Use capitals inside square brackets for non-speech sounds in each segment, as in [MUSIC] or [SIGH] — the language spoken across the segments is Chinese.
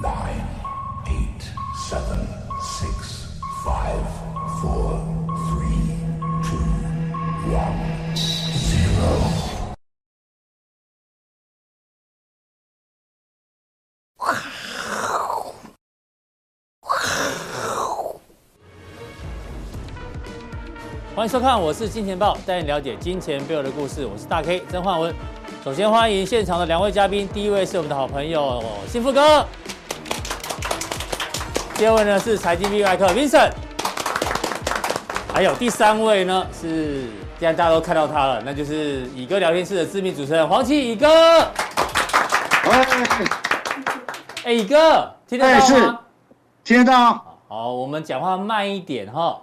nine, eight, seven, six, five, four, three, two, one, zero. 欢迎收看，我是金钱豹，带你了解金钱背后的故事。我是大 K 曾焕文。首先欢迎现场的两位嘉宾，第一位是我们的好朋友幸福哥，第二位呢是财经 V 外客 Vincent，还有第三位呢是，既然大家都看到他了，那就是乙哥聊天室的知名主持人黄奇乙哥。哎，乙哥，听得到吗？听得到。好，我们讲话慢一点哈。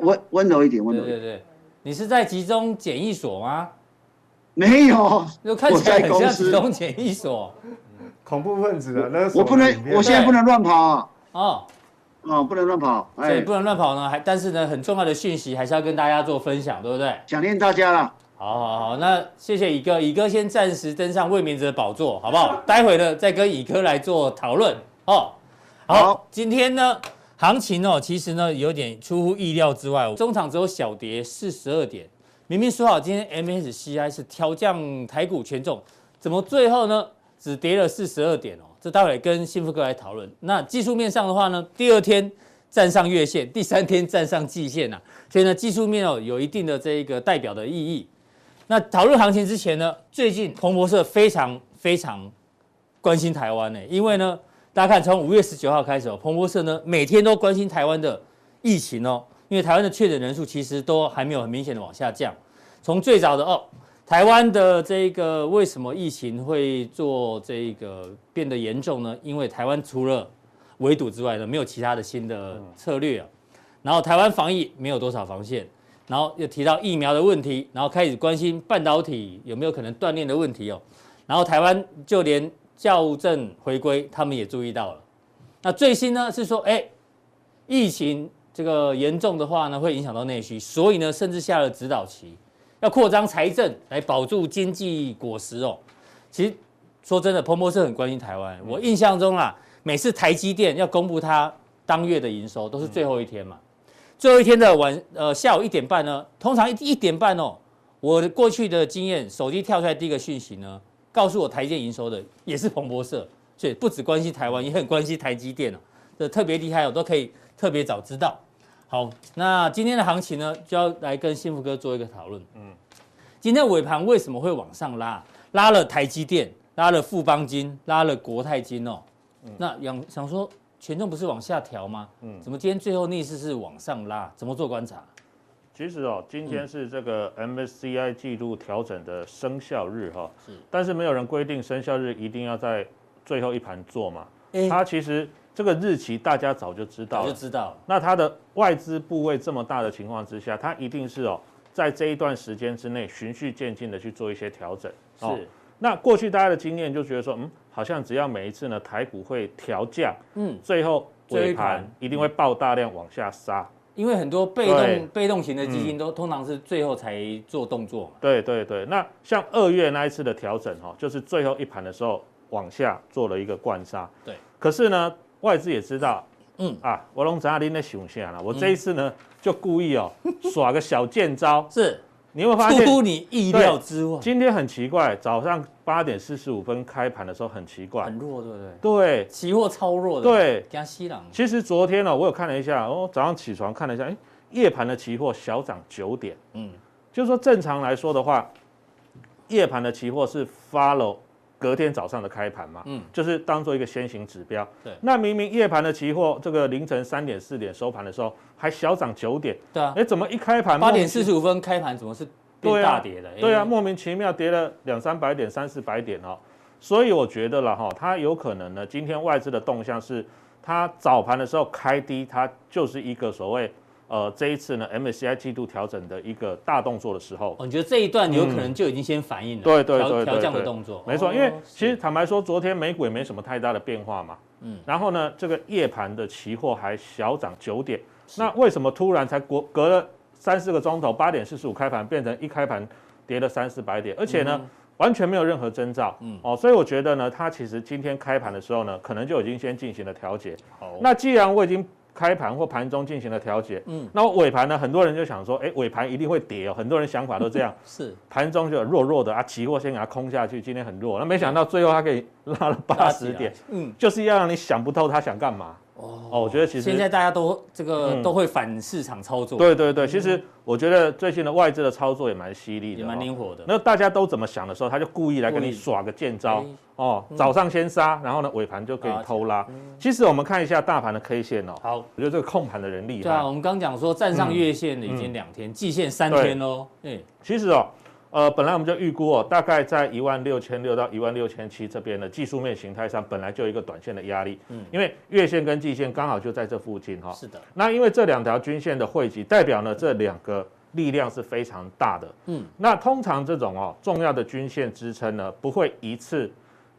温温柔一点，温柔一点。对对对，你是在集中检疫所吗？没有，就看起来很像集中检疫所。恐怖分子的那我不能，我现在不能乱跑啊。哦，哦，不能乱跑。所以不能乱跑呢，还但是呢，很重要的讯息还是要跟大家做分享，对不对？想念大家了。好好好，那谢谢乙哥，乙哥先暂时登上卫冕者的宝座，好不好？待会呢，再跟乙哥来做讨论。哦，好，今天呢。行情哦，其实呢有点出乎意料之外，中场只有小跌四十二点。明明说好今天 MSCI 是调降台股权重，怎么最后呢只跌了四十二点哦？这待会跟幸福哥来讨论。那技术面上的话呢，第二天站上月线，第三天站上季线呐，所以呢技术面哦有一定的这一个代表的意义。那讨论行情之前呢，最近彭博社非常非常关心台湾呢，因为呢。大家看，从五月十九号开始哦，彭博社呢每天都关心台湾的疫情哦，因为台湾的确诊人数其实都还没有很明显的往下降。从最早的哦，台湾的这个为什么疫情会做这个变得严重呢？因为台湾除了围堵之外呢，没有其他的新的策略啊。然后台湾防疫没有多少防线，然后又提到疫苗的问题，然后开始关心半导体有没有可能断链的问题哦。然后台湾就连校正回归，他们也注意到了。那最新呢是说，哎，疫情这个严重的话呢，会影响到内需，所以呢，甚至下了指导期，要扩张财政来保住经济果实哦。其实说真的，彭博社很关心台湾。我印象中啊，每次台积电要公布它当月的营收，都是最后一天嘛。最后一天的晚呃下午一点半呢，通常一一点半哦，我的过去的经验，手机跳出来第一个讯息呢。告诉我台积电营收的也是彭博社，所以不只关心台湾，也很关心台积电哦，这特别厉害哦，都可以特别早知道。好，那今天的行情呢，就要来跟幸福哥做一个讨论。嗯，今天尾盘为什么会往上拉？拉了台积电，拉了富邦金，拉了国泰金哦。嗯那想想说，权重不是往下调吗？嗯，怎么今天最后逆势是往上拉？怎么做观察？其实哦，今天是这个 MSCI 季度调整的生效日哈，是，但是没有人规定生效日一定要在最后一盘做嘛。它其实这个日期大家早就知道了，就知道。那它的外资部位这么大的情况之下，它一定是哦，在这一段时间之内循序渐进的去做一些调整。是。那过去大家的经验就觉得说，嗯，好像只要每一次呢台股会调降，嗯，最后尾盘一定会爆大量往下杀。因为很多被动被动型的基金都通常是最后才做动作。对对对，那像二月那一次的调整哈，就是最后一盘的时候往下做了一个灌杀。对。可是呢，外资也知道，嗯啊，我龙在那想下了，我这一次呢就故意哦 [LAUGHS] 耍个小贱招。是。你有没有发现？出乎你意料之外。今天很奇怪，早上八点四十五分开盘的时候很奇怪，很弱，对不对？对，期货超弱的。对，加西朗。其实昨天呢，我有看了一下，哦，早上起床看了一下，哎，夜盘的期货小涨九点。嗯，就是说正常来说的话，夜盘的期货是 follow。隔天早上的开盘嘛，嗯，就是当做一个先行指标。对，那明明夜盘的期货，这个凌晨三点四点收盘的时候还小涨九点。对啊，哎，怎么一开盘八点四十五分开盘，怎么是变大跌的？对啊，莫名其妙跌了两三百点、三四百点哦。所以我觉得了哈，它有可能呢，今天外资的动向是，它早盘的时候开低，它就是一个所谓。呃，这一次呢，MSCI 季度调整的一个大动作的时候，哦，你觉得这一段有可能就已经先反映了？对对对，调降的动作，没错。因为其实坦白说，昨天美股也没什么太大的变化嘛。嗯。然后呢，这个夜盘的期货还小涨九点，那为什么突然才隔隔了三四个钟头，八点四十五开盘变成一开盘跌了三四百点？而且呢，完全没有任何征兆，嗯哦，所以我觉得呢，它其实今天开盘的时候呢，可能就已经先进行了调节。好，那既然我已经开盘或盘中进行了调节，嗯，那尾盘呢，很多人就想说，哎，尾盘一定会跌哦，很多人想法都这样，[LAUGHS] 是。盘中就弱弱的啊，期货先给它空下去，今天很弱，那没想到最后它可以拉了八十点，嗯，就是要让你想不透它想干嘛。哦，我觉得其实现在大家都这个都会反市场操作。对对对，其实我觉得最近的外资的操作也蛮犀利的，也蛮灵活的。那大家都怎么想的时候，他就故意来跟你耍个贱招哦。早上先杀，然后呢尾盘就给你偷拉。其实我们看一下大盘的 K 线哦。好，我觉得这个控盘的人厉害。对啊，我们刚讲说站上月线的已经两天，季线三天喽。嗯，其实哦。呃，本来我们就预估哦，大概在一万六千六到一万六千七这边的技术面形态上，本来就有一个短线的压力。嗯，因为月线跟季线刚好就在这附近哈。是的。那因为这两条均线的汇集，代表呢这两个力量是非常大的。嗯。那通常这种哦重要的均线支撑呢，不会一次。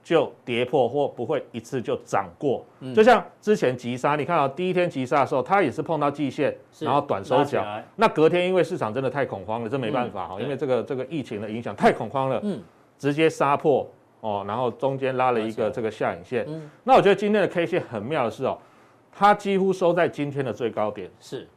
就跌破或不会一次就涨过，就像之前急杀，你看到第一天急杀的时候，它也是碰到季线，然后短收脚。那隔天因为市场真的太恐慌了，这没办法哈，因为这个这个疫情的影响太恐慌了，嗯，直接杀破哦，然后中间拉了一个这个下影线。那我觉得今天的 K 线很妙的是哦，它几乎收在今天的最高点，是，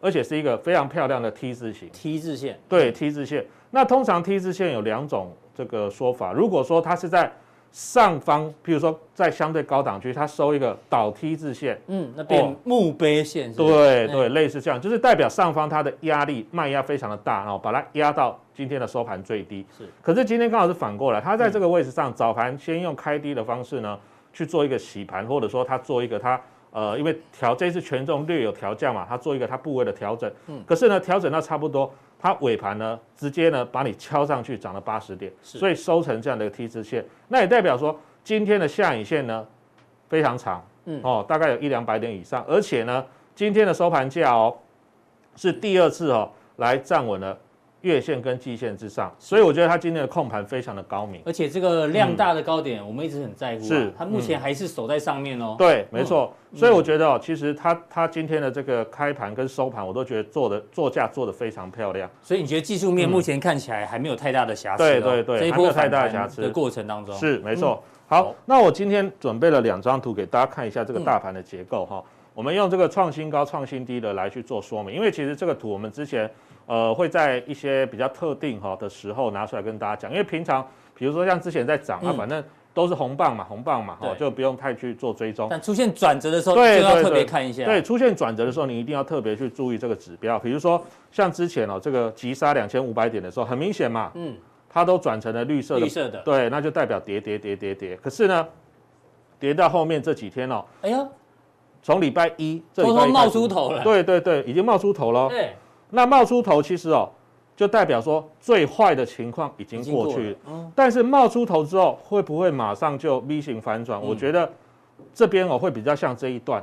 而且是一个非常漂亮的 T 字形。T 字线，对 T 字线。那通常 T 字线有两种这个说法，如果说它是在上方，譬如说在相对高档区，它收一个倒梯字线，嗯，那变墓碑线是是，对对，类似这样，就是代表上方它的压力卖压非常的大，然后把它压到今天的收盘最低。是，可是今天刚好是反过来，它在这个位置上，早盘先用开低的方式呢去做一个洗盘，或者说它做一个它呃，因为调这次权重略有调降嘛，它做一个它部位的调整。嗯，可是呢，调整到差不多。它尾盘呢，直接呢把你敲上去，涨了八十点，所以收成这样的一个 T 字线，那也代表说今天的下影线呢非常长，嗯哦，大概有一两百点以上，而且呢今天的收盘价哦是第二次哦来站稳了。月线跟季线之上，所以我觉得它今天的控盘非常的高明，而且这个量大的高点，我们一直很在乎。是，它目前还是守在上面哦。对，没错。所以我觉得哦，其实它它今天的这个开盘跟收盘，我都觉得做的做价做的非常漂亮。所以你觉得技术面目前看起来还没有太大的瑕疵？对对对，这一波太大的瑕疵的过程当中是没错。好，那我今天准备了两张图给大家看一下这个大盘的结构哈。我们用这个创新高、创新低的来去做说明，因为其实这个图我们之前。呃，会在一些比较特定哈的时候拿出来跟大家讲，因为平常比如说像之前在涨啊，反正都是红棒嘛，红棒嘛，哈，就不用太去做追踪。但出现转折的时候，就要特别看一下。对，出现转折的时候，你一定要特别去注意这个指标。比如说像之前哦，这个急杀两千五百点的时候，很明显嘛，嗯，它都转成了绿色的，绿色的，对，那就代表跌跌跌跌跌。可是呢，跌到后面这几天哦，哎呀，从礼拜一这里冒出头了，对对对，已经冒出头了。对。那冒出头其实哦，就代表说最坏的情况已经过去。但是冒出头之后会不会马上就 V 型反转？我觉得这边哦会比较像这一段。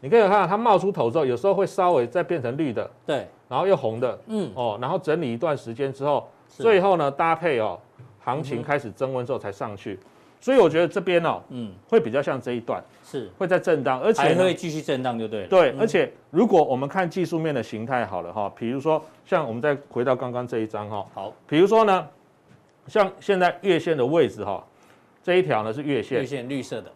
你可以看到它冒出头之后，有时候会稍微再变成绿的。对。然后又红的。嗯。哦，然后整理一段时间之后，最后呢搭配哦，行情开始增温之后才上去。所以我觉得这边哦，嗯，会比较像这一段，是。会在震荡，而且还会继续震荡，就对了。对，而且如果我们看技术面的形态好了哈，比如说像我们再回到刚刚这一张哈，好，比如说呢，像现在月线的位置哈，这一条呢是月线，月线绿色的，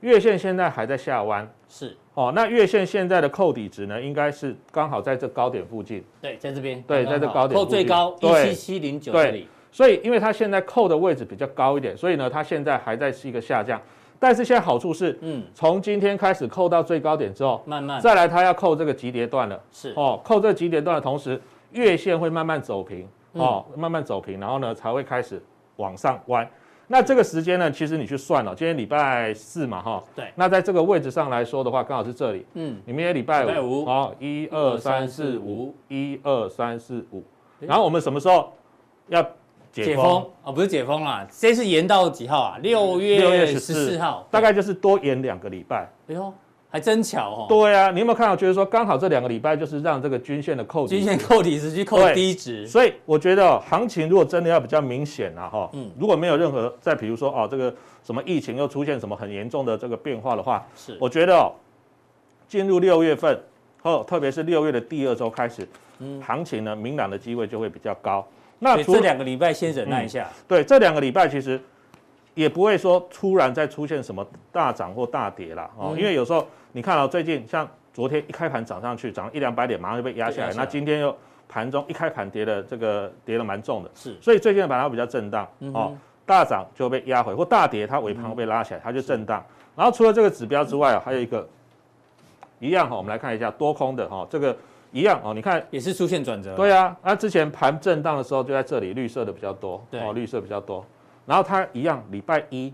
月线现在还在下弯，是。哦，那月线现在的扣底值呢，应该是刚好在这高点附近，对，在这边，对，在这高点扣最高一七七零九这里。所以，因为它现在扣的位置比较高一点，所以呢，它现在还在是一个下降。但是现在好处是，嗯，从今天开始扣到最高点之后，慢慢。再来，它要扣这个急跌段了。是。哦，扣这个急跌段的同时，月线会慢慢走平，哦，慢慢走平，然后呢才会开始往上弯。那这个时间呢，其实你去算了，今天礼拜四嘛，哈，对。那在这个位置上来说的话，刚好是这里，嗯，你明天礼拜五，好，一二三四五，一二三四五，然后我们什么时候要？解封哦，不是解封啦，这次延到几号啊？六月六月十四号，大概就是多延两个礼拜。哎呦，还真巧哦。对啊，你有没有看到？就是说刚好这两个礼拜就是让这个均线的扣均线扣底值去扣低值。所以我觉得行情如果真的要比较明显了，哈，嗯，如果没有任何再比如说哦，这个什么疫情又出现什么很严重的这个变化的话，是，我觉得哦，进入六月份后，特别是六月的第二周开始，嗯，行情呢明朗的机会就会比较高。那这两个礼拜先忍耐一下。嗯、对，这两个礼拜其实也不会说突然再出现什么大涨或大跌啦哦，嗯、因为有时候你看到、哦、最近像昨天一开盘涨上去，涨一两百点，马上就被压下来。那今天又盘中一开盘跌的这个跌的蛮重的，是。所以最近的盘它比较震荡、嗯、哦，大涨就被压回，或大跌它尾盘会被拉起来，它就震荡。然后除了这个指标之外啊，还有一个一样哈，我们来看一下多空的哈，这个一样哦，你看也是出现转折。对啊，那之前盘震荡的时候就在这里，绿色的比较多，哦，绿色比较多。然后它一样，礼拜一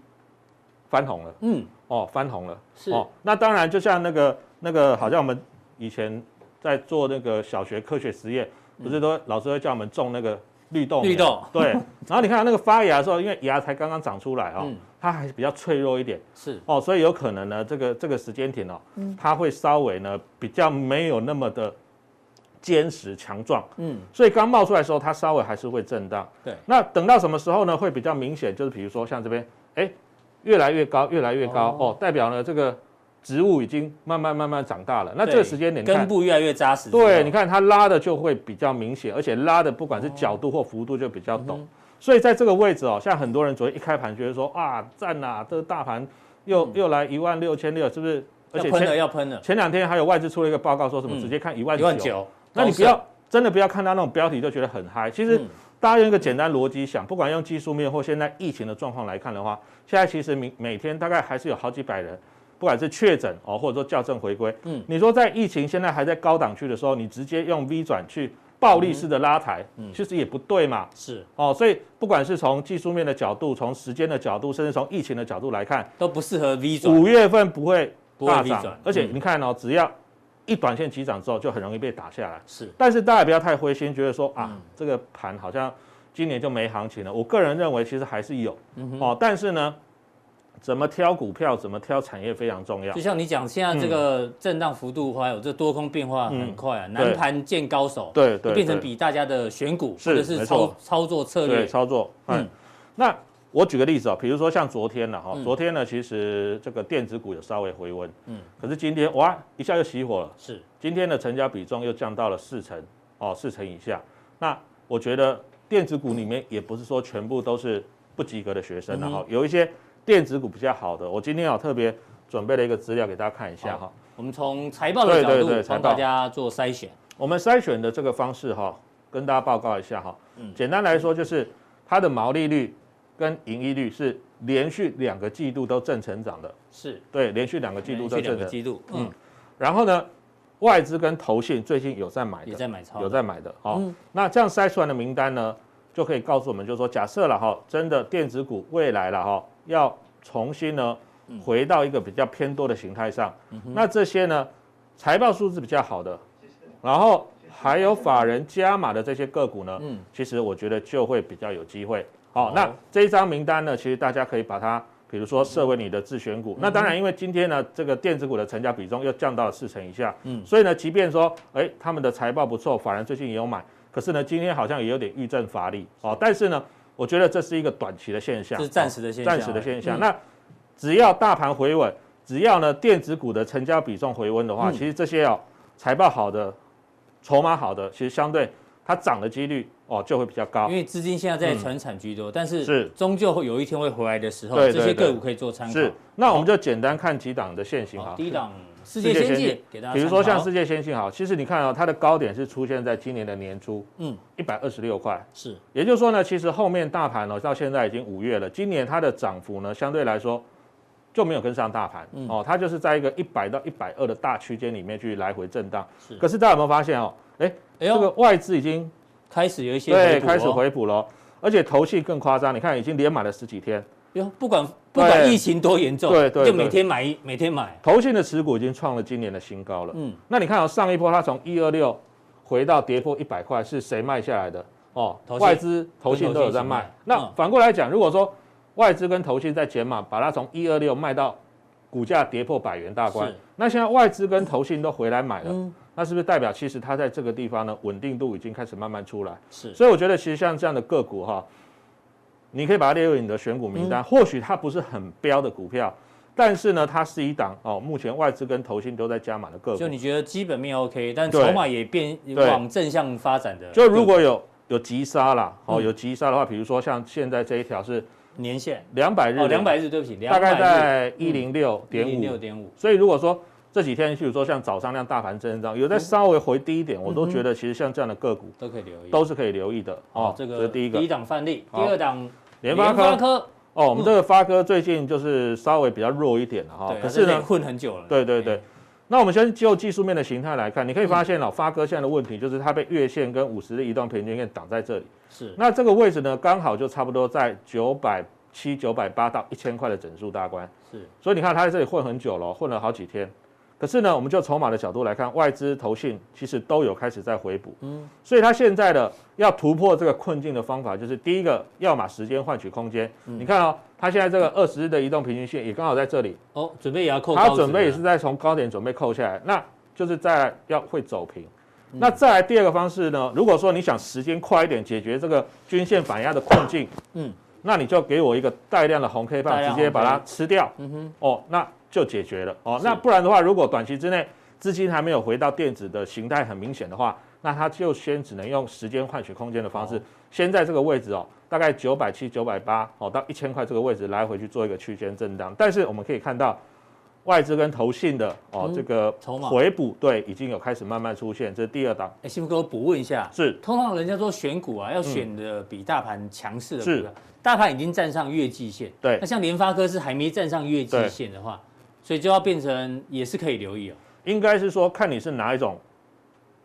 翻红了，嗯，哦，翻红了，是哦。那当然，就像那个那个，好像我们以前在做那个小学科学实验，不是都老师会叫我们种那个。绿豆，绿豆，对。[LAUGHS] 然后你看那个发芽的时候，因为芽才刚刚长出来啊，它还是比较脆弱一点，是哦，所以有可能呢，这个这个时间点哦，它会稍微呢比较没有那么的坚实强壮，嗯，所以刚冒出来的时候，它稍微还是会震荡，对。那等到什么时候呢？会比较明显，就是比如说像这边，哎，越来越高，越来越高哦，代表呢这个。植物已经慢慢慢慢长大了，那这个时间点根部越来越扎实。对，你看它拉的就会比较明显，而且拉的不管是角度或幅度就比较陡。所以在这个位置哦，像很多人昨天一开盘觉得说啊，赞呐，这个大盘又又来一万六千六，是不是？而且喷了要喷了。前两天还有外资出了一个报告，说什么直接看一万九。那你不要真的不要看到那种标题就觉得很嗨。其实大家用一个简单逻辑想，不管用技术面或现在疫情的状况来看的话，现在其实每每天大概还是有好几百人。不管是确诊哦，或者说校正回归，嗯，你说在疫情现在还在高档区的时候，你直接用 V 转去暴力式的拉抬，嗯，其实也不对嘛，是。哦，所以不管是从技术面的角度，从时间的角度，甚至从疫情的角度来看，都不适合 V 转。五月份不会大涨，而且你看哦，只要一短线急涨之后，就很容易被打下来。是，但是大家不要太灰心，觉得说啊，这个盘好像今年就没行情了。我个人认为，其实还是有，哦，但是呢。怎么挑股票，怎么挑产业非常重要。就像你讲，现在这个震荡幅度还有这多空变化很快啊，难盘见高手，对对，变成比大家的选股或者是操操作策略操作。嗯，那我举个例子啊，比如说像昨天了哈，昨天呢其实这个电子股有稍微回温，嗯，可是今天哇一下又熄火了，是今天的成交比重又降到了四成哦，四成以下。那我觉得电子股里面也不是说全部都是不及格的学生了哈，有一些。电子股比较好的，我今天啊特别准备了一个资料给大家看一下哈。我们从财报的角度帮大家做筛选。我们筛选的这个方式哈，跟大家报告一下哈。嗯。简单来说就是它的毛利率跟盈利率是连续两个季度都正成长的。是。对，连续两个季度都正成长。季度。嗯。然后呢，外资跟投信最近有在买的。有在买超。有在买的。好。那这样筛出来的名单呢，就可以告诉我们，就是说，假设了哈，真的电子股未来了哈。要重新呢回到一个比较偏多的形态上，嗯、那这些呢财报数字比较好的，然后还有法人加码的这些个股呢，嗯，其实我觉得就会比较有机会。好，哦、那这一张名单呢，其实大家可以把它，比如说设为你的自选股。嗯、那当然，因为今天呢这个电子股的成交比重又降到了四成以下，嗯，所以呢，即便说哎他们的财报不错，法人最近也有买，可是呢今天好像也有点遇震乏力，哦，但是呢。我觉得这是一个短期的现象，是暂时的现象，暂时的现象。那只要大盘回稳，只要呢电子股的成交比重回温的话，其实这些哦财报好的、筹码好的，其实相对它涨的几率哦就会比较高。因为资金现在在传产居多，但是是终究会有一天会回来的时候，这些个股可以做参考。是，那我们就简单看几档的线型哈。第一档。世界先进，给大家。比如说像世界先进好，其实你看啊，它的高点是出现在今年的年初，嗯，一百二十六块，是。也就是说呢，其实后面大盘呢，到现在已经五月了，今年它的涨幅呢，相对来说就没有跟上大盘，哦，它就是在一个一百到一百二的大区间里面去来回震荡。是。可是大家有没有发现哦？哎，这个外资已经开始有一些对开始回补了，而且投信更夸张，你看已经连买了十几天。哟，不管不管疫情多严重，对对，就每天买一每天买。投信的持股已经创了今年的新高了。嗯，那你看哦，上一波它从一二六回到跌破一百块，是谁卖下来的？哦，外资、投信都有在卖。那反过来讲，如果说外资跟投信在减码，把它从一二六卖到股价跌破百元大关，那现在外资跟投信都回来买了，那是不是代表其实它在这个地方呢，稳定度已经开始慢慢出来？是，所以我觉得其实像这样的个股哈。你可以把它列入你的选股名单，或许它不是很标的股票，但是呢，它是一档哦，目前外资跟投信都在加码的个股。就你觉得基本面 OK，但筹码也变往正向发展的。就如果有有急杀啦，哦，有急杀的话，比如说像现在这一条是年限两百日，哦，两百日，对不起，大概在一零六点五，六点五。所以如果说这几天，譬如说像早上那样大盘震荡，有在稍微回低一点，我都觉得其实像这样的个股都可以留意，都是可以留意的。哦，这个是第一个第一档范例，第二档联发科。哦，我们这个发哥最近就是稍微比较弱一点了哈，可是呢混很久了。对对对，那我们先就技术面的形态来看，你可以发现哦，发哥现在的问题就是它被月线跟五十日移动平均线挡在这里。是。那这个位置呢，刚好就差不多在九百七、九百八到一千块的整数大关。是。所以你看它在这里混很久了，混了好几天。可是呢，我们就筹码的角度来看，外资、投信其实都有开始在回补，嗯，所以它现在的要突破这个困境的方法，就是第一个要把时间换取空间。嗯、你看哦，它现在这个二十日的移动平均线也刚好在这里，哦，准备也要扣，它准备也是在从高点准备扣下来，那就是在要会走平。嗯、那再来第二个方式呢，如果说你想时间快一点解决这个均线反压的困境，嗯，那你就给我一个带量的红 K 棒，直接把它吃掉，嗯哼，哦，那。就解决了。哦，那不然的话，如果短期之内资金还没有回到电子的形态很明显的话，那它就先只能用时间换取空间的方式，先在这个位置哦，大概九百七、九百八哦到一千块这个位置来回去做一个区间震荡。但是我们可以看到，外资跟投信的哦这个回补对已经有开始慢慢出现，这是第二档。哎，幸福哥，我补问一下，是。通常人家说选股啊，要选的比大盘强势的股票，大盘已经站上月季线，对，那像联发科是还没站上月季线的话。所以就要变成也是可以留意哦，应该是说看你是哪一种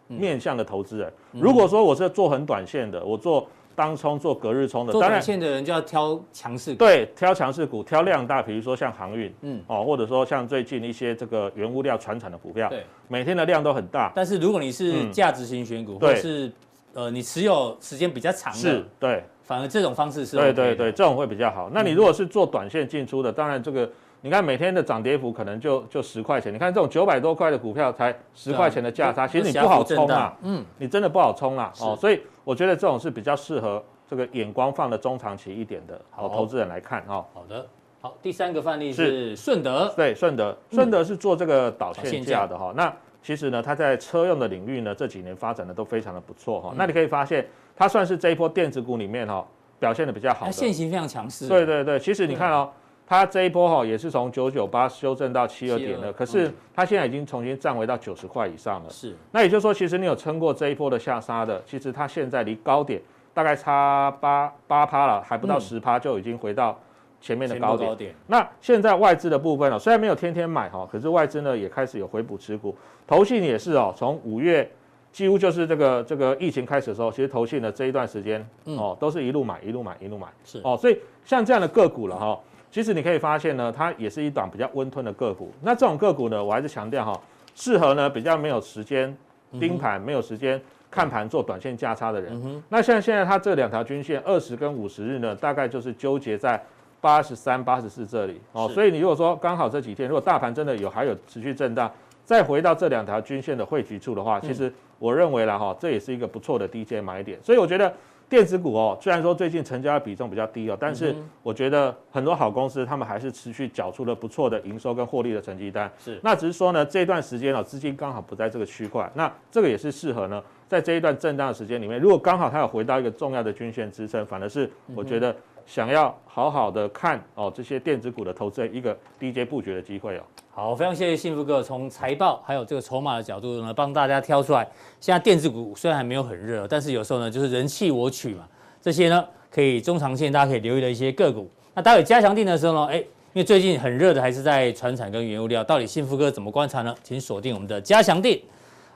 面向的投资人。如果说我是做很短线的，我做当冲、做隔日冲的，做短线的人就要挑强势股。对，挑强势股，挑量大，比如说像航运，嗯，哦，或者说像最近一些这个原物料传产的股票，对，每天的量都很大。但是如果你是价值型选股，或者是呃你持有时间比较长的，是，对，反而这种方式是对对对，这种会比较好。那你如果是做短线进出的，当然这个。你看每天的涨跌幅可能就就十块钱，你看这种九百多块的股票才十块钱的价差，其实你不好冲啊，嗯，你真的不好冲啊，哦，所以我觉得这种是比较适合这个眼光放的中长期一点的好投资人来看哈。好的，好，第三个范例是顺德，对，顺德，顺德是做这个导线架的哈。那其实呢，它在车用的领域呢，这几年发展的都非常的不错哈。那你可以发现，它算是这一波电子股里面哈表现的比较好的，它线型非常强势。对对对，其实你看哦。它这一波哈也是从九九八修正到七二点了，可是它现在已经重新站回到九十块以上了。是，那也就是说，其实你有撑过这一波的下杀的，其实它现在离高点大概差八八趴了，还不到十趴就已经回到前面的高点。那现在外资的部分哦，虽然没有天天买哈，可是外资呢也开始有回补持股，投信也是哦，从五月几乎就是这个这个疫情开始的时候，其实投信的这一段时间哦都是一路买一路买一路买。是哦，所以像这样的个股了哈。其实你可以发现呢，它也是一档比较温吞的个股。那这种个股呢，我还是强调哈，适合呢比较没有时间盯盘、没有时间看盘做短线价差的人。那像现在它这两条均线，二十跟五十日呢，大概就是纠结在八十三、八十四这里哦。所以你如果说刚好这几天，如果大盘真的有还有持续震荡，再回到这两条均线的汇集处的话，其实我认为啦哈，这也是一个不错的低阶买点。所以我觉得。电子股哦，虽然说最近成交的比重比较低哦，但是我觉得很多好公司他们还是持续缴出了不错的营收跟获利的成绩单。是，那只是说呢，这段时间哦，资金刚好不在这个区块，那这个也是适合呢，在这一段震荡的时间里面，如果刚好它有回到一个重要的均线支撑，反而是我觉得想要好好的看哦这些电子股的投资一个低阶布局的机会哦。好，非常谢谢幸福哥从财报还有这个筹码的角度呢，帮大家挑出来。现在电子股虽然还没有很热，但是有时候呢，就是人弃我取嘛。这些呢，可以中长线大家可以留意的一些个股。那待会加强定的时候呢，哎，因为最近很热的还是在传产跟原物料，到底幸福哥怎么观察呢？请锁定我们的加强定。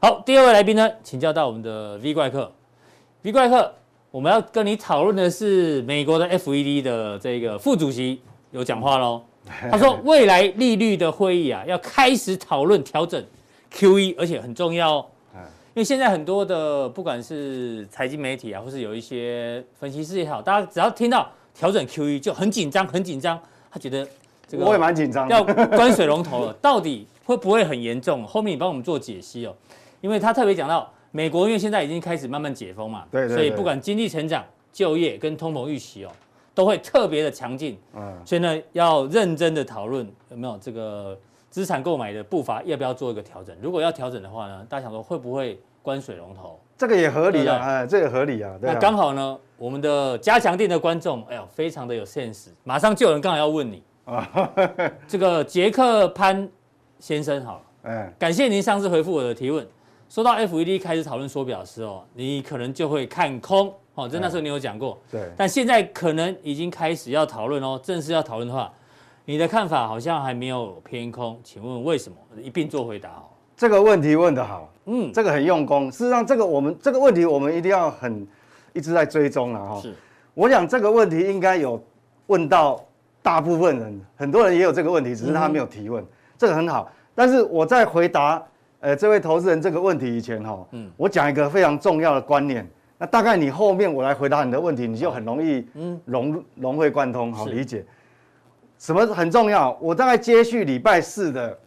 好，第二位来宾呢，请教到我们的 V 怪客。V 怪客，我们要跟你讨论的是美国的 FED 的这个副主席有讲话喽。[LAUGHS] 他说，未来利率的会议啊，要开始讨论调整 QE，而且很重要哦。[LAUGHS] 因为现在很多的不管是财经媒体啊，或是有一些分析师也好，大家只要听到调整 QE 就很紧张，很紧张。他觉得这个我也蛮紧张，要关水龙头了，到底会不会很严重？后面你帮我们做解析哦。因为他特别讲到美国，因为现在已经开始慢慢解封嘛，对，对，对，所以不管经济成长、就业跟通膨预期哦。都会特别的强劲，嗯，所以呢，要认真的讨论有没有这个资产购买的步伐要不要做一个调整？如果要调整的话呢，大家想说会不会关水龙头？这个也合理啊，哎，这个合理啊。那刚好呢，我们的加强店的观众，哎呦，非常的有 sense，马上就有人刚好要问你啊，[LAUGHS] 这个杰克潘先生好，哎，感谢您上次回复我的提问。说到 FED 开始讨论缩表的时候，你可能就会看空哦，这那时候你有讲过，对，但现在可能已经开始要讨论哦，正式要讨论的话。你的看法好像还没有偏空，请问为什么？一并做回答哦。这个问题问得好，嗯，这个很用功。事实上，这个我们这个问题我们一定要很一直在追踪了哈。是，我想这个问题应该有问到大部分人，很多人也有这个问题，只是他没有提问，这个很好。但是我在回答呃这位投资人这个问题以前哈，嗯，我讲一个非常重要的观念。那大概你后面我来回答你的问题，你就很容易嗯融融会贯通，好理解。什么很重要？我大概接续礼拜四的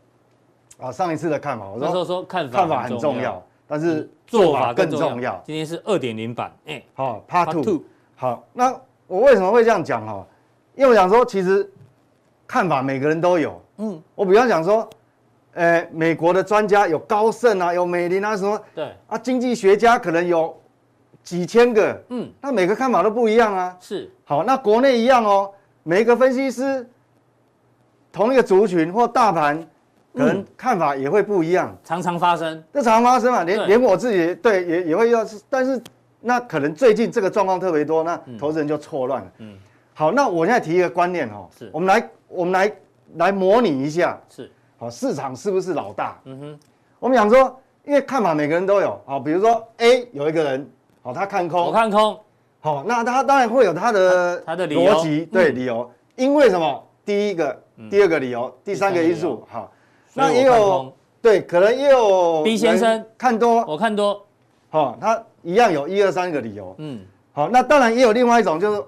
啊上一次的看法，我说说说看法看法很重要，但是做法更重要。今天是二点零版，哎，好，Part Two，好，那我为什么会这样讲哈？因为我想说，其实看法每个人都有，嗯，我比方讲说，呃，美国的专家有高盛啊，有美林啊，什么，对，啊，经济学家可能有几千个，嗯，那每个看法都不一样啊，是，好，那国内一样哦，每一个分析师。同一个族群或大盘，可能看法也会不一样，常常发生。这常常发生嘛，连连我自己对也也会要，但是那可能最近这个状况特别多，那投资人就错乱了。嗯，好，那我现在提一个观念哦，是。我们来我们来来模拟一下，是好市场是不是老大？嗯哼，我们讲说，因为看法每个人都有，好，比如说 A 有一个人，好，他看空，我看空，好，那他当然会有他的他的逻辑，对理由，因为什么？第一个。第二个理由，第三个因素，好，那也有对，可能也有 B 先生。看多，我看多，好，他一样有一二三个理由，嗯，好，那当然也有另外一种，就是，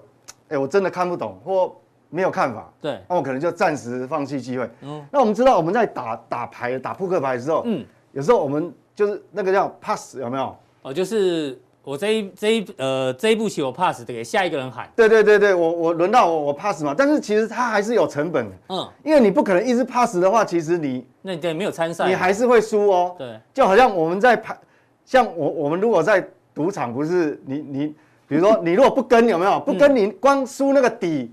哎，我真的看不懂或没有看法，对，那我可能就暂时放弃机会，嗯，那我们知道我们在打打牌打扑克牌的时候，嗯，有时候我们就是那个叫 pass 有没有？哦，就是。我这一这一呃这一步棋我 pass 给下一个人喊。对对对对，我我轮到我我 pass 嘛，但是其实它还是有成本的。嗯，因为你不可能一直 pass 的话，其实你那你对没有参赛，你还是会输哦。对，就好像我们在牌，像我我们如果在赌场，不是你你，比如说你如果不跟有没有不跟你光输那个底，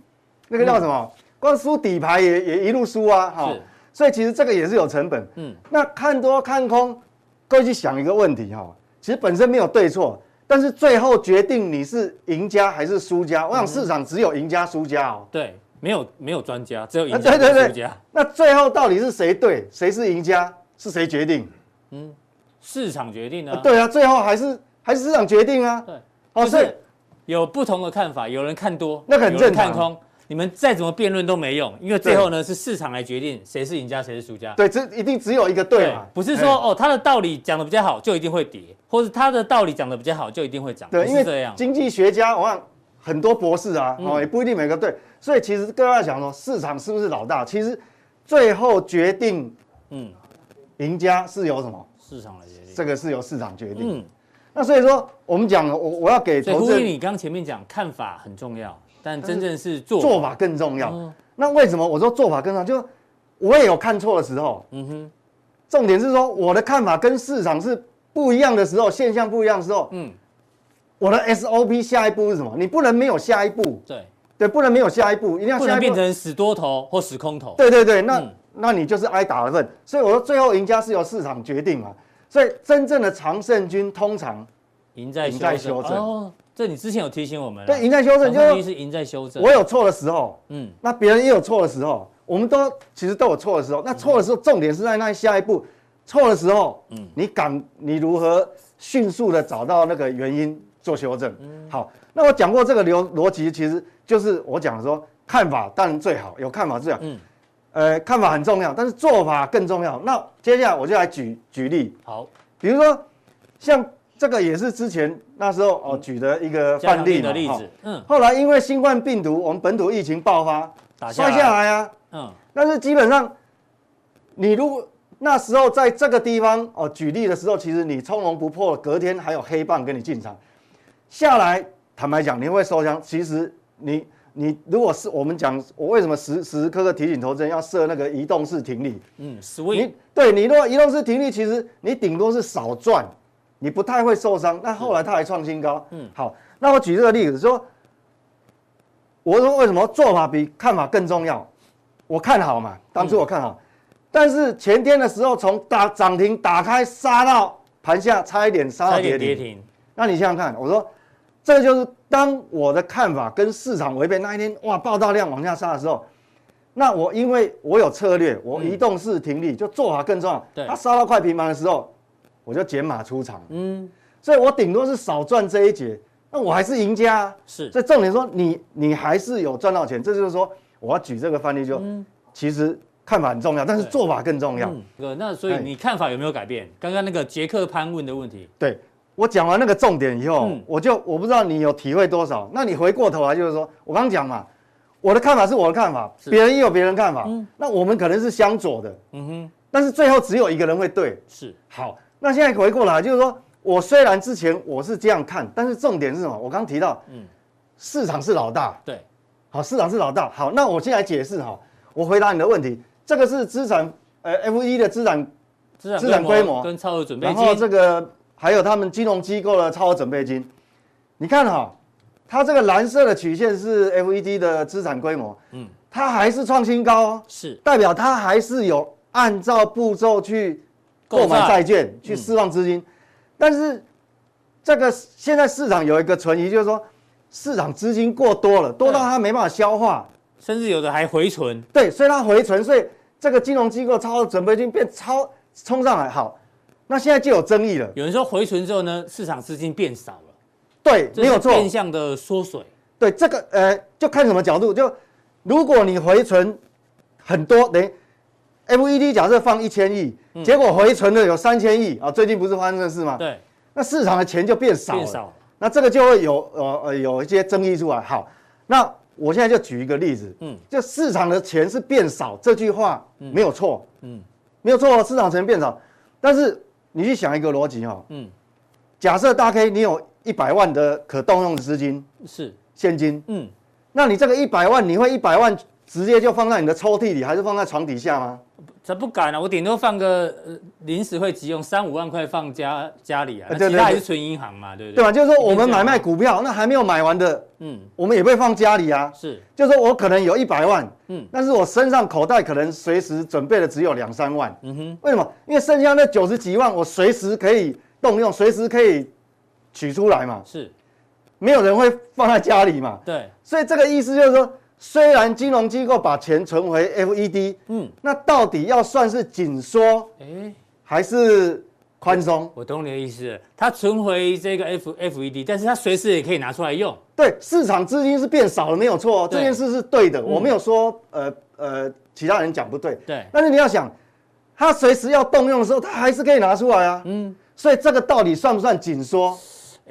那个叫什么？光输底牌也也一路输啊。哈，所以其实这个也是有成本。嗯，那看多看空，各位去想一个问题哈，其实本身没有对错。但是最后决定你是赢家还是输家，我想市场只有赢家输家哦。对，没有没有专家，只有赢家输家。对对对。那最后到底是谁对，谁是赢家，是谁决定？嗯，市场决定啊。对啊，最后还是还是市场决定啊。对，哦，是有不同的看法，有人看多，那很正常。看空。你们再怎么辩论都没用，因为最后呢是市场来决定谁是赢家谁是输家。对，这一定只有一个对嘛，不是说哦他的道理讲的比较好就一定会跌，或者他的道理讲的比较好就一定会涨。对，因为这样。经济学家我看很多博士啊，哦也不一定每个对，所以其实各位要讲说市场是不是老大，其实最后决定嗯赢家是由什么市场来决定，这个是由市场决定。嗯，那所以说我们讲我我要给投资人，你刚前面讲看法很重要。但真正是做做法更重要。那为什么我说做法更重要？就我也有看错的时候。嗯哼。重点是说我的看法跟市场是不一样的时候，现象不一样的时候。嗯。我的 SOP 下一步是什么？你不能没有下一步。对。对，不能没有下一步，一定要下一步。不能变成死多头或死空头。对对对，那那你就是挨打的份。所以我说最后赢家是由市场决定嘛。所以真正的常胜军通常赢在赢在修正。这你之前有提醒我们，对，赢在修正就是赢在修正。我有错的时候，嗯，那别人也有错的时候，我们都其实都有错的时候。那错的时候，重点是在那下一步，错的时候，嗯，你敢你如何迅速的找到那个原因做修正？嗯好，那我讲过这个流逻辑，其实就是我讲的说，看法当然最好，有看法最好，嗯，呃，看法很重要，但是做法更重要。那接下来我就来举举例，好，比如说像。这个也是之前那时候哦举的一个范例的例子，嗯，后来因为新冠病毒，我们本土疫情爆发，摔下来啊，嗯，但是基本上，你如果那时候在这个地方哦举例的时候，其实你从容不迫，隔天还有黑棒跟你进场，下来，坦白讲你会受伤，其实你你如果是我们讲，我为什么时时时刻刻提醒投资人要设那个移动式停利？嗯，swing，你对你如果移动式停利，其实你顶多是少赚，你不太会受伤。那后来它还创新高，嗯，好，那我举这个例子说，我说为什么做法比看法更重要？我看好嘛，当初我看好，嗯、但是前天的时候从打涨停打开杀到盘下，差一点杀到跌停，停。那你想想看，我说。这就是当我的看法跟市场违背那一天，哇，爆大量往下杀的时候，那我因为我有策略，我移动式停利，嗯、就做法更重要。对，它杀到快平盘的时候，我就减码出场。嗯，所以我顶多是少赚这一节，那我还是赢家、啊。是，所以重点说你你还是有赚到钱，这就是说我要举这个范例就，嗯、其实看法很重要，但是做法更重要。嗯，那所以你看法有没有改变？刚刚那个杰克潘问的问题。对。我讲完那个重点以后，嗯、我就我不知道你有体会多少。那你回过头来就是说，我刚刚讲嘛，我的看法是我的看法，别人也有别人看法。嗯、那我们可能是相左的。嗯哼。但是最后只有一个人会对。是。好，那现在回过来就是说，我虽然之前我是这样看，但是重点是什么？我刚刚提到，嗯，市场是老大。对。好，市场是老大。好，那我先来解释哈，我回答你的问题。这个是资产，呃，FED 的资产资产规模跟超额准备金，然后这个。还有他们金融机构的超额准备金，你看哈，它这个蓝色的曲线是 FED 的资产规模，嗯，它还是创新高哦，是代表它还是有按照步骤去购买债券去释放资金，嗯、但是这个现在市场有一个存疑，就是说市场资金过多了，多到它没办法消化，甚至有的还回存，对，所以它回存，所以这个金融机构超额准备金变超冲上来，好。那现在就有争议了。有人说回存之后呢，市场资金变少了。对，没有错。变相的缩水。对，这个呃，就看什么角度。就如果你回存很多，等于 FED 假设放一千亿，嗯、结果回存的有三千亿啊，最近不是发生这事吗？对。那市场的钱就变少了。那这个就会有呃呃有一些争议出来。好，那我现在就举一个例子。嗯。就市场的钱是变少，这句话没有错。嗯。没有错，市场钱变少，但是。你去想一个逻辑哈，嗯，假设大 K 你有一百万的可动用资金是现金，嗯，那你这个一百万你会一百万直接就放在你的抽屉里，还是放在床底下吗？这不敢啊，我顶多放个呃临时会急用三五万块放家家里啊，其他还是存银行嘛，对不对？对吧？就是说我们买卖股票，那还没有买完的，嗯，我们也不会放家里啊，是，就是说我可能有一百万，嗯，但是我身上口袋可能随时准备的只有两三万，嗯哼，为什么？因为剩下那九十几万我随时可以动用，随时可以取出来嘛，是，没有人会放在家里嘛，对，所以这个意思就是说。虽然金融机构把钱存回 FED，嗯，那到底要算是紧缩，哎，还是宽松？我懂你的意思，它存回这个 F FED，但是它随时也可以拿出来用。对，市场资金是变少了，没有错，这件事是对的，我没有说呃呃其他人讲不对，对。但是你要想，它随时要动用的时候，它还是可以拿出来啊，嗯，所以这个到底算不算紧缩？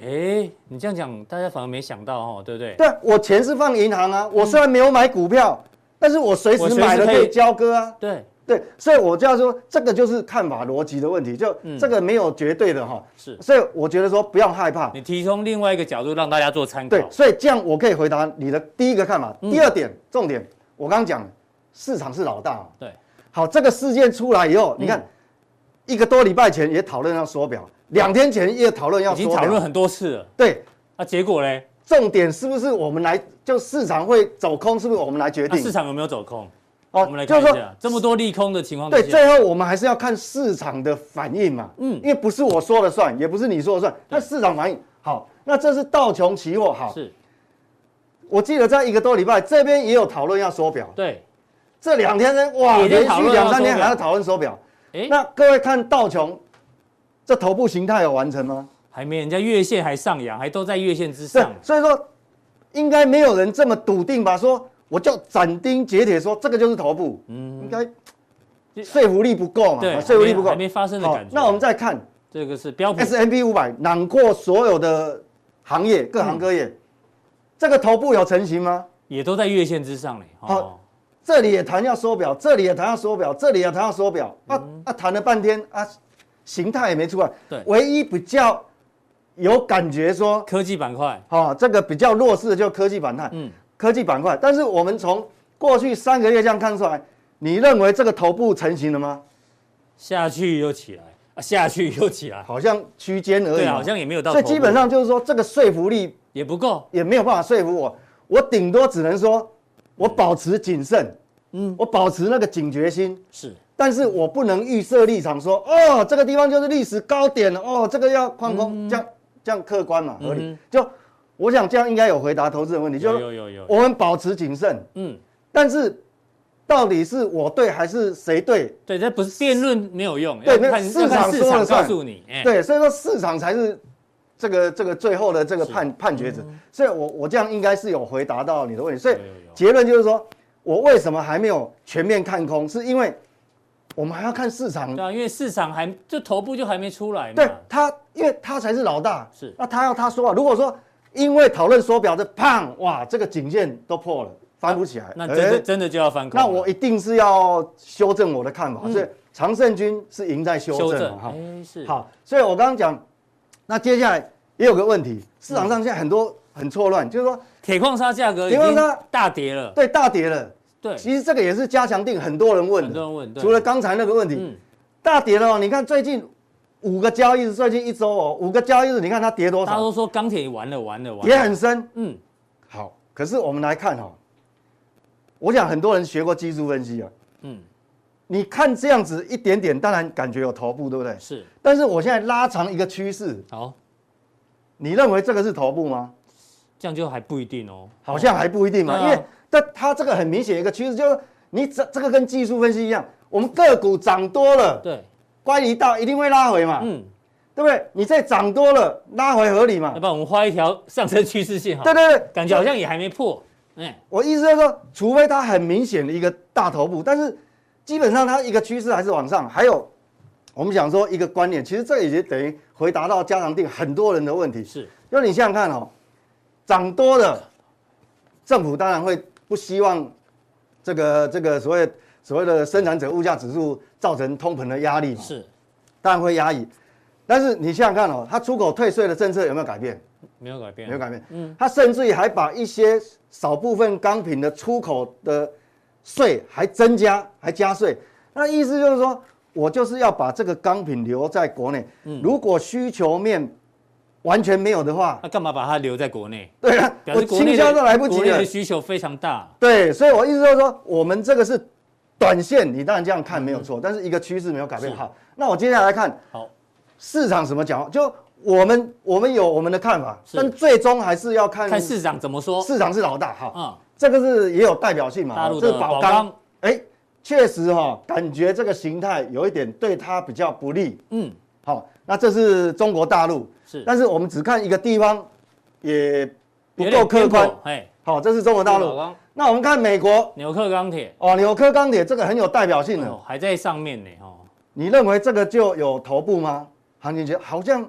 哎，你这样讲，大家反而没想到哦，对不对？对，我钱是放银行啊，我虽然没有买股票，但是我随时买了可以交割啊。对对，所以我就要说，这个就是看法逻辑的问题，就这个没有绝对的哈。是，所以我觉得说不要害怕。你提供另外一个角度让大家做参考。对，所以这样我可以回答你的第一个看法。第二点，重点，我刚刚讲，市场是老大。对，好，这个事件出来以后，你看，一个多礼拜前也讨论要缩表。两天前也讨论要，已经讨论很多次了。对，那结果呢？重点是不是我们来？就市场会走空，是不是我们来决定？市场有没有走空？哦，我们来看一下。这么多利空的情况下，对，最后我们还是要看市场的反应嘛。嗯，因为不是我说了算，也不是你说了算，那市场反应好。那这是道琼期货好。是。我记得在一个多礼拜这边也有讨论要缩表。对。这两天呢，哇，连续两三天还要讨论缩表。哎，那各位看道琼。这头部形态有完成吗？还没，人家月线还上扬，还都在月线之上。所以说，应该没有人这么笃定吧？说我就斩钉截铁说这个就是头部，嗯，应该说服力不够嘛？对，说服力不够，还没发生的感觉。那我们再看这个是标普 S&P 五百，囊括所有的行业，各行各业，嗯、这个头部有成型吗？也都在月线之上嘞。好、哦，这里也谈要缩表，这里也谈要缩表，这里也谈要缩表，啊、嗯、啊，谈了半天啊。形态也没出来，对，唯一比较有感觉说科技板块，哈，这个比较弱势的就是科技板块，嗯，科技板块。但是我们从过去三个月这样看出来，你认为这个头部成型了吗？下去又起来，啊，下去又起来，好像区间而已，好像也没有到。所以基本上就是说，这个说服力也不够，也没有办法说服我。我顶多只能说，我保持谨慎，嗯，我保持那个警觉心。是，但是我不能预设立场说，哦，这个地方就是历史高点了，哦，这个要放空，这样这样客观嘛，合理。就我想这样应该有回答投资人问题，就有有有，我们保持谨慎，嗯，但是到底是我对还是谁对？对，这不是辩论没有用，对，市场说了算，告诉你，对，所以说市场才是。这个这个最后的这个判判决者，所以我我这样应该是有回答到你的问题，所以结论就是说，我为什么还没有全面看空，是因为我们还要看市场。对啊，因为市场还就头部就还没出来嘛。对他，因为他才是老大。是，那他要他说啊，如果说因为讨论缩表的胖，哇，这个颈线都破了，翻不起来，那真的真的就要翻空。那我一定是要修正我的看法，所以常胜军是赢在修正。哈，是。好，所以我刚刚讲。那接下来也有个问题，市场上现在很多很错乱，就是说铁矿砂价格已经大跌了，对，大跌了。对，其实这个也是加强定，很多人问，很多人问。除了刚才那个问题，大跌了。你看最近五个交易日，最近一周哦，五个交易日，你看它跌多少？大家都说钢铁完了，完了，完了，也很深。嗯，好。可是我们来看哈，我想很多人学过技术分析啊。嗯。你看这样子一点点，当然感觉有头部，对不对？是。但是我现在拉长一个趋势，好，你认为这个是头部吗？这样就还不一定哦，好像还不一定嘛，因为但它这个很明显一个趋势，就是你这这个跟技术分析一样，我们个股涨多了，对，乖离到一定会拉回嘛，嗯，对不对？你再涨多了，拉回合理嘛？要不然我们画一条上升趋势线，哈，对对对，感觉好像也还没破，哎，我意思是说，除非它很明显的一个大头部，但是。基本上它一个趋势还是往上，还有我们想说一个观念，其实这已经等于回答到加长定很多人的问题，是，因为你想想看哦，涨多了，政府当然会不希望这个这个所谓所谓的生产者物价指数造成通膨的压力，是，当然会压抑，但是你想想看哦，它出口退税的政策有没有改变？没有改变，没有改变，嗯，它甚至于还把一些少部分钢品的出口的。税还增加，还加税，那意思就是说，我就是要把这个钢品留在国内。嗯，如果需求面完全没有的话，那干嘛把它留在国内？对啊，我倾销都来不及了。国内的需求非常大。对，所以我意思就是说，我们这个是短线，你当然这样看没有错，但是一个趋势没有改变。好，那我接下来看，好，市场怎么讲？就我们我们有我们的看法，但最终还是要看看市场怎么说。市场是老大，哈。嗯。这个是也有代表性嘛？大陆的宝钢，哎，确实哈，感觉这个形态有一点对它比较不利。嗯，好，那这是中国大陆，是，但是我们只看一个地方，也不够客观。哎，好，这是中国大陆。那我们看美国，纽克钢铁。哦，纽克钢铁这个很有代表性的，还在上面呢。哦，你认为这个就有头部吗？行情觉得好像。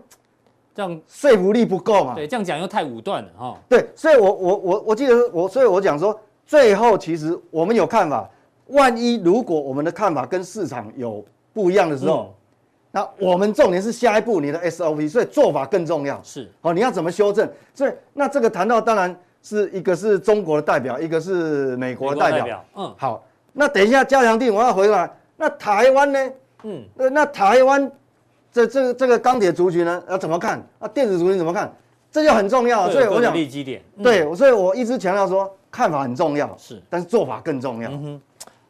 这样说服力不够嘛？对，这样讲又太武断了哈。对，所以我我我我记得我，所以我讲说，最后其实我们有看法，万一如果我们的看法跟市场有不一样的时候，那我们重点是下一步你的 SOP，所以做法更重要。是，哦，你要怎么修正？所以那这个谈到当然是一个是中国的代表，一个是美国的代表。嗯，好，那等一下加强錠我要回来，那台湾呢？嗯，那那台湾。这这个这个钢铁族群呢，要怎么看？啊，电子族群怎么看？这就很重要。所以我想，利基点。对，所以我一直强调说，看法很重要，是，但是做法更重要。嗯哼。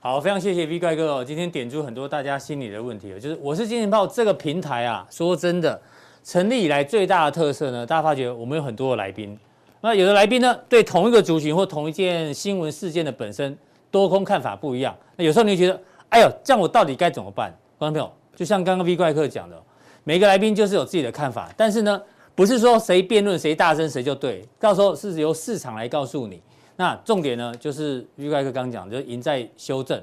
好，非常谢谢 V 怪哥哦，今天点出很多大家心里的问题哦，就是我是金钱豹这个平台啊，说真的，成立以来最大的特色呢，大家发觉我们有很多的来宾，那有的来宾呢，对同一个族群或同一件新闻事件的本身多空看法不一样，那有时候你就觉得，哎呦，这样我到底该怎么办？观众朋友，就像刚刚 V 怪客讲的。每个来宾就是有自己的看法，但是呢，不是说谁辩论谁大声谁就对，到时候是由市场来告诉你。那重点呢，就是于盖克刚讲，就是赢在修正。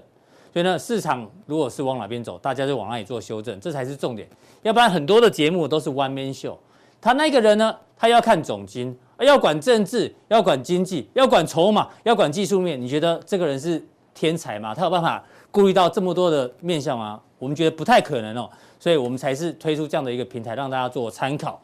所以呢，市场如果是往哪边走，大家就往哪里做修正，这才是重点。要不然很多的节目都是 one man show，他那个人呢，他要看总经，要管政治，要管经济，要管筹码，要管技术面。你觉得这个人是天才吗？他有办法顾虑到这么多的面向吗？我们觉得不太可能哦。所以我们才是推出这样的一个平台，让大家做参考。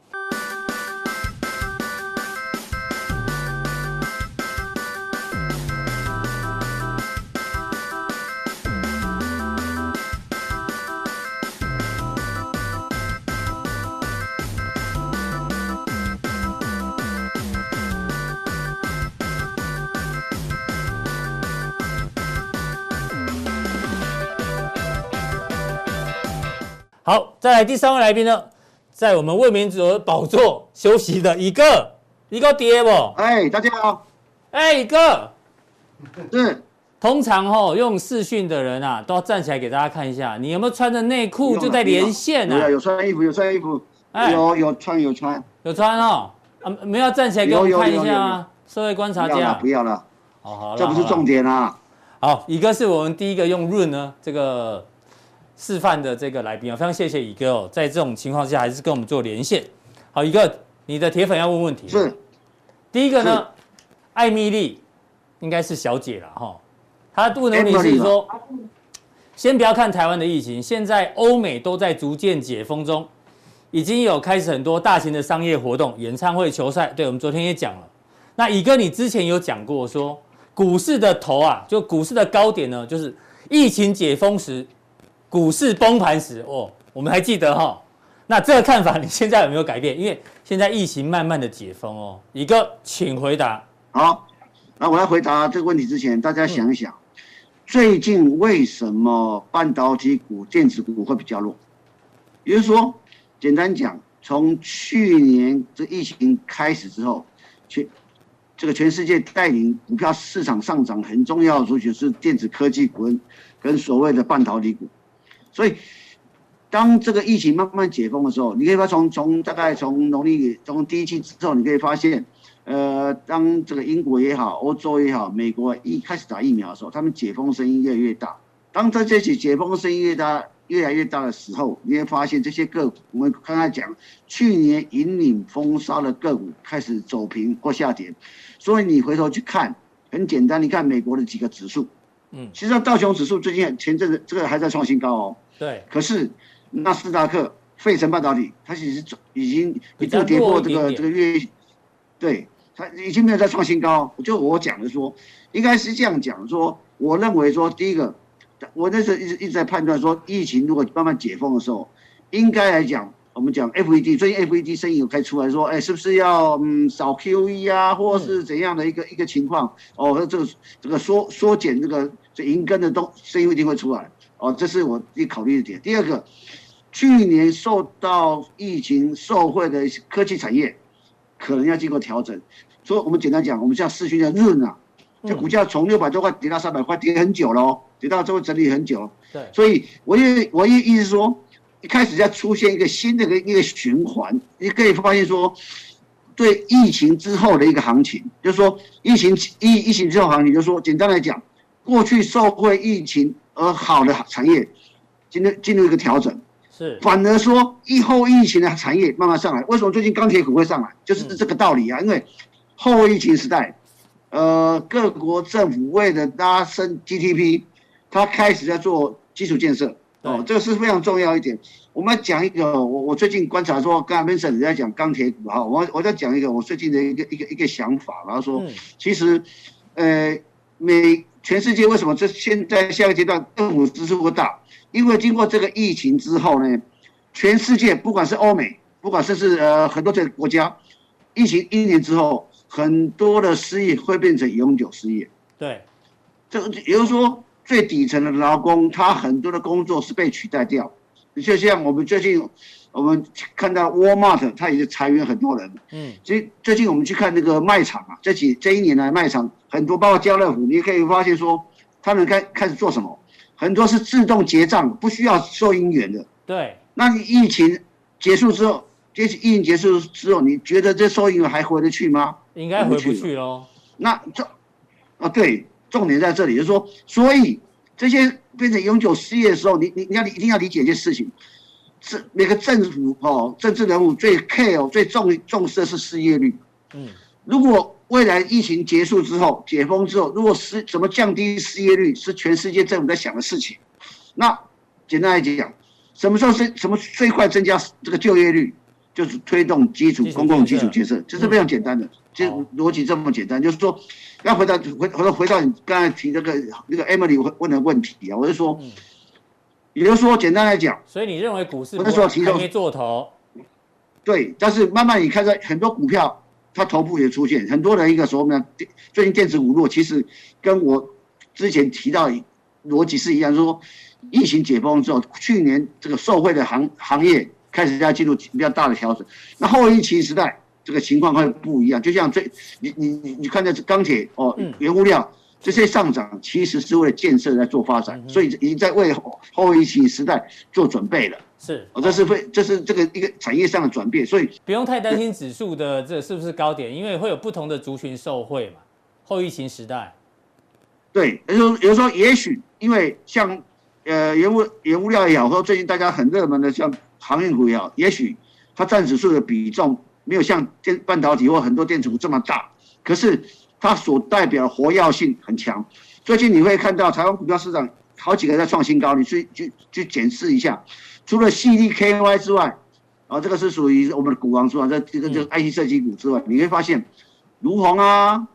再来第三位来宾呢，在我们卫冕者宝座休息的一个一个爹不？哎，大家好，哎，一个是。通常哦，用视讯的人啊，都要站起来给大家看一下，你有没有穿着内裤就在连线啊？有有穿衣服，有穿衣服，哎、有有穿有穿。有穿哦，啊，没有站起来给我们看一下啊，社会观察家，不要了，好好了，这不是重点啊。好，一个是我们第一个用润呢这个示范的这个来宾啊，非常谢谢乙哥哦，在这种情况下还是跟我们做连线。好，乙哥，你的铁粉要问问题，是，第一个呢，艾米丽应该是小姐了哈。她问的问题是说，先不要看台湾的疫情，现在欧美都在逐渐解封中，已经有开始很多大型的商业活动、演唱会、球赛。对，我们昨天也讲了。那乙哥，你之前有讲过说，股市的头啊，就股市的高点呢，就是疫情解封时，股市崩盘时。哦，我们还记得哈。那这个看法你现在有没有改变？因为现在疫情慢慢的解封哦。乙哥，请回答。好，那我来回答这个问题之前，大家想一想。嗯最近为什么半导体股、电子股会比较弱？也就是说，简单讲，从去年这疫情开始之后，全这个全世界带领股票市场上涨很重要的族群是电子科技股跟跟所谓的半导体股。所以，当这个疫情慢慢解封的时候，你可以发从从大概从农历从第一期之后，你可以发现。呃，当这个英国也好，欧洲也好，美国一开始打疫苗的时候，他们解封声音越来越大。当这这些解封声音越大，越来越大的时候，你会发现这些个股，我们刚才讲，去年引领风骚的个股开始走平或下跌。所以你回头去看，很简单，你看美国的几个指数，嗯，其实道琼指数最近前阵子这个还在创新高哦。对。可是纳斯达克、费城半导体，它其实已经一度跌破这个这个月，对。它已经没有再创新高，就我讲的说，应该是这样讲说，我认为说，第一个，我那时候一直一直在判断说，疫情如果慢慢解封的时候，应该来讲，我们讲 FED 最近 FED 声音有开出来说，哎，是不是要嗯少 QE 啊，或是怎样的一个一个情况？哦，这个这个缩缩减这个这银根的东声音一定会出来，哦，这是我一考虑的点。第二个，去年受到疫情受惠的科技产业，可能要经过调整。所以，我们简单讲，我们像视讯的润啊，这股价从六百多块跌到三百块，跌很久了哦，跌到最后整理很久。对，所以我也我也意思说，一开始要出现一个新的一个一个循环，你可以发现说，对疫情之后的一个行情，就是说疫情疫疫情之后行情，就是说简单来讲，过去受惠疫情而好的产业，今天进入一个调整。是，反而说疫后疫情的产业慢慢上来，为什么最近钢铁股会上来？就是这个道理啊，因为。后疫情时代，呃，各国政府为了拉升 GDP，它开始在做基础建设哦，这个是非常重要一点。我们讲一个，我我最近观察说，刚才 Vincent 在讲钢铁股哈，我我再讲一个我最近的一个一个一个想法，然后说，其实，呃，每全世界为什么这现在下一个阶段政府支出不大？因为经过这个疫情之后呢，全世界不管是欧美，不管是是呃很多这个国家，疫情一年之后。很多的失业会变成永久失业，对，这个也就是说，最底层的劳工，他很多的工作是被取代掉。就像我们最近，我们看到 Walmart，他也是裁员很多人。嗯，所以最近我们去看那个卖场啊，这几这一年来卖场很多，包括家乐福，你可以发现说，他们开开始做什么？很多是自动结账，不需要收银员的。对，那你疫情结束之后。这疫情结束之后，你觉得这收银员还回得去吗？应该回不去喽。那这，啊对，重点在这里，就是说，所以这些变成永久失业的时候，你你你要一定要理解一件事情，是每个政府哦，政治人物最 care 最重重视的是失业率。嗯，如果未来疫情结束之后，解封之后，如果失怎么降低失业率，是全世界政府在想的事情。那简单来讲，什么时候是什么最快增加这个就业率？就是推动基础公共基础建设，这是非常简单的，就逻辑这么简单。就是说，要回到回回到回到你刚才提那个那个 Emily 问的问题啊，我就说，也就是说，简单来讲，所以你认为股市不是说还没做头？对，但是慢慢你看到很多股票，它头部也出现，很多人一个说我们最近电子股弱，其实跟我之前提到逻辑是一样，说疫情解封之后，去年这个受惠的行行业开始要进入比较大的调整。那后疫情时代，这个情况会不一样。就像最你你你你看，这钢铁哦，原物料这些上涨，其实是为了建设在做发展，所以已经在为后疫情时代做准备了。是，哦，这是会这是这个一个产业上的转变，所以不用太担心指数的这是不是高点，因为会有不同的族群受惠嘛。后疫情时代。对，也就是说，有时候也许因为像，呃，原物原物料也好，或者最近大家很热门的像航运股也好，也许它占指数的比重没有像电半导体或很多电子股这么大，可是它所代表的活跃性很强。最近你会看到台湾股票市场好几个在创新高，你去去去检视一下，除了 CDKY 之外，啊，这个是属于我们的股王之外，这这个就 IC 设计股之外，你会发现如虹啊。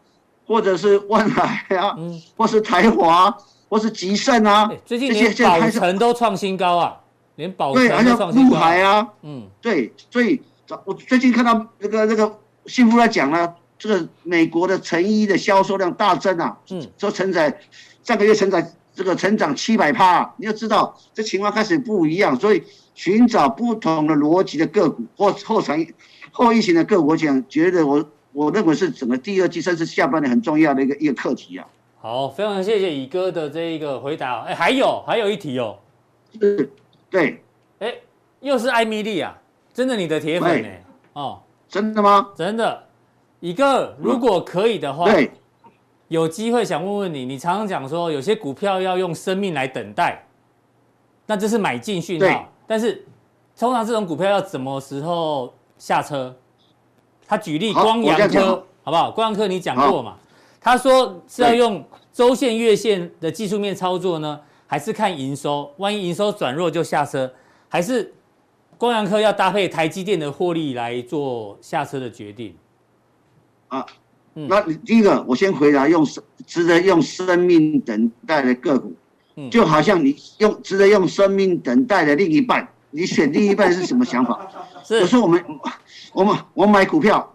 或者是万海啊，嗯，或是台华，或是吉盛啊，最近连宝成都创新高啊，连宝成都创新高。对，陆海啊，嗯，对，所以我最近看到那个那个幸福在讲呢，这个美国的成衣的销售量大增啊，嗯，说承载上个月承载这个成长七百趴，你要知道这情况开始不一样，所以寻找不同的逻辑的个股或后产后疫情的个股，我想觉得我。我认为是整个第二季甚至下半年很重要的一个一个课题啊。好，非常谢谢乙哥的这一个回答。哎，还有还有一题哦。是，对。哎，又是艾米丽啊，真的你的铁粉呢？哦，真的吗？真的。乙哥，如果可以的话，对，有机会想问问你，你常常讲说有些股票要用生命来等待，那这是买进讯号。但是通常这种股票要什么时候下车？他举例光阳科，好不好？光阳科你讲过嘛？他说是要用周线、月线的技术面操作呢，还是看营收？万一营收转弱就下车，还是光阳科要搭配台积电的获利来做下车的决定？啊，那你第一个我先回答，用值得用生命等待的个股，就好像你用值得用生命等待的另一半，你选另一半是什么想法？[LAUGHS] 是，有时候我们。我们我买股票，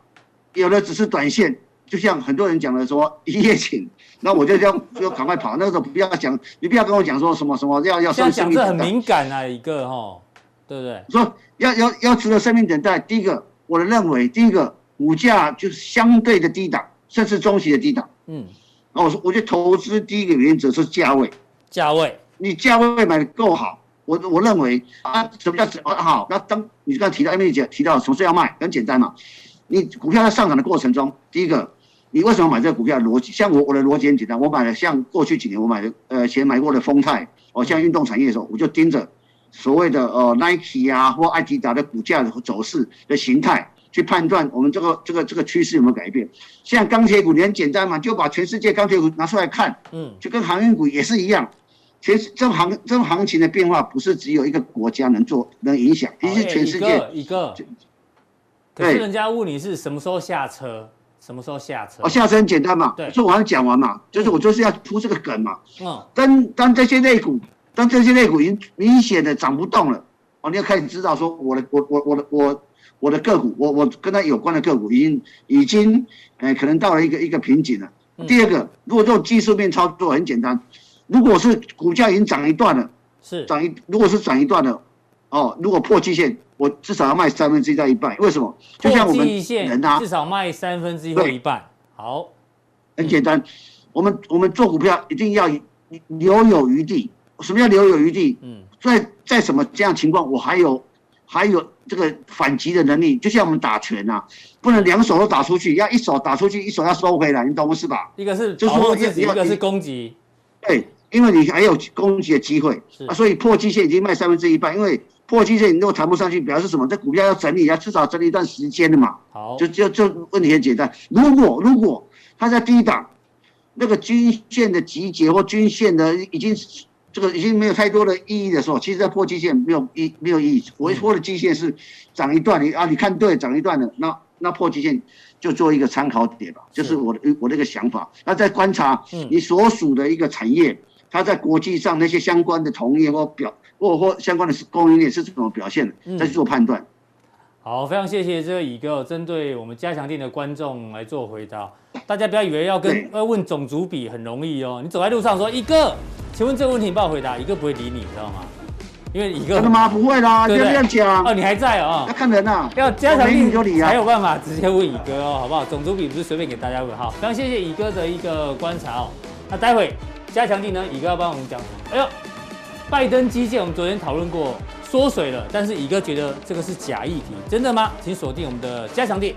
有的只是短线，就像很多人讲的说一夜情，那我就要就赶快跑。那个时候不要讲，你不要跟我讲说什么什么要要生命等待。这很敏感啊，一个哈，对不对？说要要要值得生命等待。第一个，我的认为，第一个股价就是相对的低档，甚至中期的低档。嗯，那我说，我觉得投资第一个原则是价位，价位，你价位买的够好。我我认为啊，什么叫好？那当你刚才提到 Emily 姐提到什么时候要卖，很简单嘛。你股票在上涨的过程中，第一个，你为什么买这个股票的逻辑？像我我的逻辑很简单，我买了像过去几年我买的呃前买过的丰泰，哦，像运动产业的时候，我就盯着所谓的呃 Nike 啊或爱迪达的股价的走势的形态去判断我们这个这个这个趋势有没有改变。像钢铁股你很简单嘛，就把全世界钢铁股拿出来看，嗯，就跟航运股也是一样。其实这种行这种行情的变化不是只有一个国家能做能影响，其实全世界一个。可是人家问你是什么时候下车，什么时候下车？哦，下车很简单嘛，对，所以我还讲完嘛，就是我就是要铺这个梗嘛。嗯。当当这些类股，当这些类股已经明显的涨不动了，哦，你要开始知道说我的我我我的我我的个股，我我跟他有关的个股已经已经，呃，可能到了一个一个瓶颈了。第二个，如果做技术面操作很简单。如果是股价已经涨一段了，是涨一，如果是涨一段了，哦，如果破季线，我至少要卖三分之一到一半。为什么？就像我们人啊，至少卖三分之一或一半。好，很简单，我们我们做股票一定要留有余地。什么叫留有余地？嗯，在在什么这样情况，我还有还有这个反击的能力。就像我们打拳啊，不能两手都打出去，要一手打出去，一手要收回来，你懂不是吧？一个是保护自己，一个是攻击。对。因为你还有攻击的机会啊，所以破季线已经卖三分之一半。因为破季线你如果弹不上去，表示什么？这股票要整理，要至少整理一段时间的嘛。好，就就就问题很简单。如果如果它在低档，那个均线的集结或均线的已经这个已经没有太多的意义的时候，其实在破季线没有意没有意义。我破的季线是涨一段，你啊你看对涨一段的，那那破季线就做一个参考点吧，就是我的我的一个想法。那再观察你所属的一个产业。它在国际上那些相关的同业或表或或相关的供应链是怎么表现的？再去做判断。好，非常谢谢这个乙哥针对我们加强店的观众来做回答。大家不要以为要跟要 [COUGHS] 问种族比很容易哦，你走在路上说乙哥请问这个问题你帮我回答，一哥不会理你，知道吗？因为一个真的吗？不会啦，就这样讲。哦，你还在哦？要看人啊，要加强定才有办法直接问乙哥哦，好不好？种族比不是随便给大家问哈。非常谢谢乙哥的一个观察哦。那待会加强定呢？乙哥要帮我们讲。哎呦，拜登基建我们昨天讨论过缩水了，但是乙哥觉得这个是假议题，真的吗？请锁定我们的加强店。